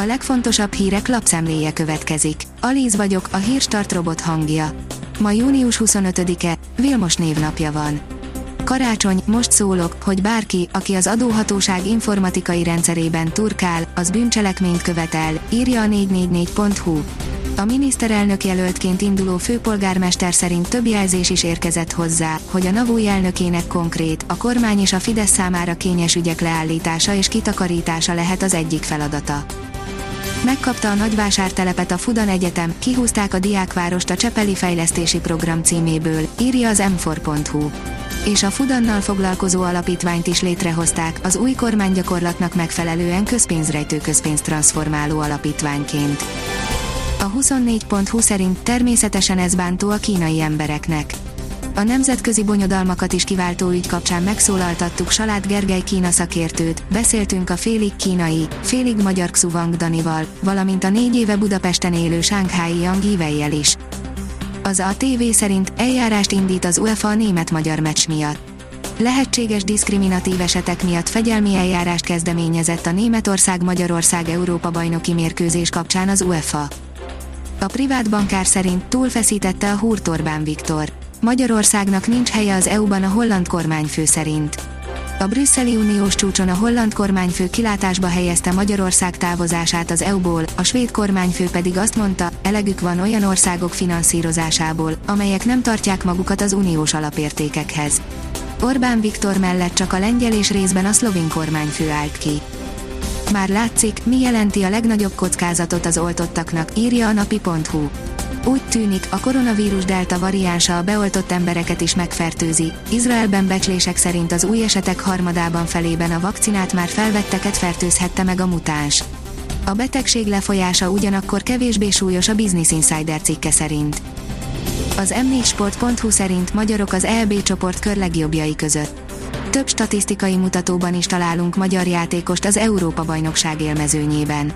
A legfontosabb hírek lapszemléje következik. Alíz vagyok, a hírstart robot hangja. Ma június 25-e, Vilmos névnapja van. Karácsony, most szólok, hogy bárki, aki az adóhatóság informatikai rendszerében turkál, az bűncselekményt követel, írja a 444.hu. A miniszterelnök jelöltként induló főpolgármester szerint több jelzés is érkezett hozzá, hogy a NAVU elnökének konkrét, a kormány és a Fidesz számára kényes ügyek leállítása és kitakarítása lehet az egyik feladata. Megkapta a nagyvásártelepet a Fudan Egyetem, kihúzták a diákvárost a Csepeli Fejlesztési Program címéből, írja az m4.hu. És a Fudannal foglalkozó alapítványt is létrehozták, az új kormánygyakorlatnak megfelelően közpénzrejtő közpénztranszformáló alapítványként. A 24.20 szerint természetesen ez bántó a kínai embereknek. A nemzetközi bonyodalmakat is kiváltó ügy kapcsán megszólaltattuk Salát Gergely Kína szakértőt, beszéltünk a félig kínai, félig magyar Xuvang Danival, valamint a négy éve Budapesten élő Sánghái Yang Yivei-jel is. Az a TV szerint eljárást indít az UEFA a német-magyar meccs miatt. Lehetséges diszkriminatív esetek miatt fegyelmi eljárást kezdeményezett a Németország-Magyarország Európa bajnoki mérkőzés kapcsán az UEFA. A privát bankár szerint túlfeszítette a húrt Orbán Viktor. Magyarországnak nincs helye az EU-ban a holland kormányfő szerint. A brüsszeli uniós csúcson a holland kormányfő kilátásba helyezte Magyarország távozását az EU-ból, a svéd kormányfő pedig azt mondta, elegük van olyan országok finanszírozásából, amelyek nem tartják magukat az uniós alapértékekhez. Orbán Viktor mellett csak a lengyel és részben a szlovén kormányfő állt ki. Már látszik, mi jelenti a legnagyobb kockázatot az oltottaknak, írja a napi.hu. Úgy tűnik, a koronavírus delta variánsa a beoltott embereket is megfertőzi. Izraelben becslések szerint az új esetek harmadában felében a vakcinát már felvetteket fertőzhette meg a mutáns. A betegség lefolyása ugyanakkor kevésbé súlyos a Business Insider cikke szerint. Az m4sport.hu szerint magyarok az EB csoport kör legjobbjai között több statisztikai mutatóban is találunk magyar játékost az Európa-bajnokság élmezőnyében.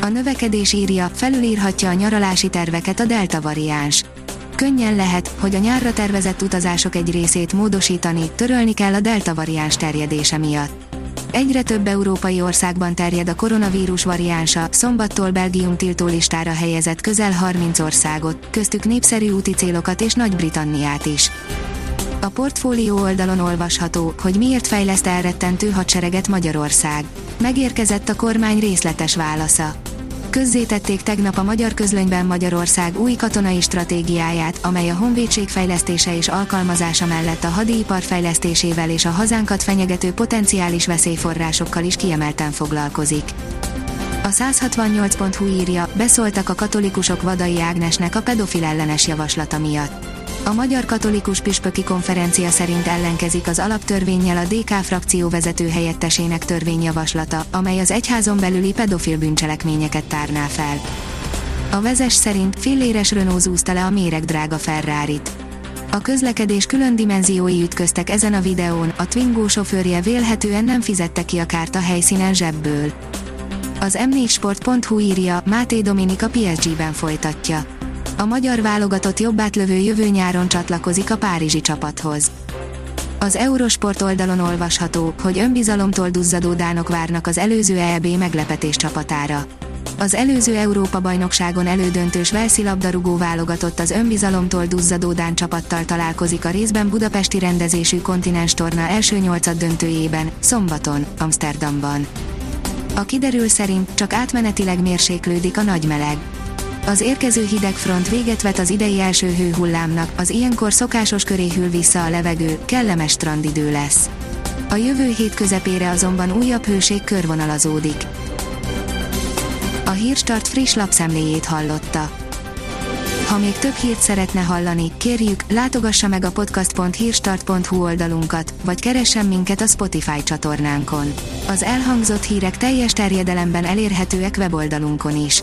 A növekedés írja, felülírhatja a nyaralási terveket a Delta variáns. Könnyen lehet, hogy a nyárra tervezett utazások egy részét módosítani, törölni kell a Delta variáns terjedése miatt. Egyre több európai országban terjed a koronavírus variánsa, szombattól Belgium tiltólistára helyezett közel 30 országot, köztük népszerű úti célokat és Nagy-Britanniát is. A portfólió oldalon olvasható, hogy miért fejleszt elrettentő hadsereget Magyarország. Megérkezett a kormány részletes válasza. Közzétették tegnap a magyar közlönyben Magyarország új katonai stratégiáját, amely a honvédség fejlesztése és alkalmazása mellett a hadipar fejlesztésével és a hazánkat fenyegető potenciális veszélyforrásokkal is kiemelten foglalkozik. A 168.hu írja, beszóltak a katolikusok Vadai Ágnesnek a pedofil ellenes javaslata miatt. A Magyar Katolikus Püspöki Konferencia szerint ellenkezik az alaptörvényel a DK frakció vezető helyettesének törvényjavaslata, amely az egyházon belüli pedofil bűncselekményeket tárná fel. A vezes szerint filléres Renault zúzta le a méregdrága Ferrari-t. A közlekedés külön dimenziói ütköztek ezen a videón, a Twingo sofőrje vélhetően nem fizette ki a kárt a helyszínen zsebből. Az m4sport.hu írja, Máté Dominika PSG-ben folytatja a magyar válogatott jobbátlövő jövő nyáron csatlakozik a párizsi csapathoz. Az Eurosport oldalon olvasható, hogy önbizalomtól duzzadó dánok várnak az előző EB meglepetés csapatára. Az előző Európa-bajnokságon elődöntős Velszi labdarúgó válogatott az önbizalomtól duzzadó Dán csapattal találkozik a részben budapesti rendezésű kontinens torna első nyolcad döntőjében, szombaton, Amsterdamban. A kiderül szerint csak átmenetileg mérséklődik a nagy meleg. Az érkező hideg front véget vet az idei első hőhullámnak, az ilyenkor szokásos köré hűl vissza a levegő, kellemes strandidő lesz. A jövő hét közepére azonban újabb hőség körvonalazódik. A Hírstart friss lapszemléjét hallotta. Ha még több hírt szeretne hallani, kérjük, látogassa meg a podcast.hírstart.hu oldalunkat, vagy keressen minket a Spotify csatornánkon. Az elhangzott hírek teljes terjedelemben elérhetőek weboldalunkon is.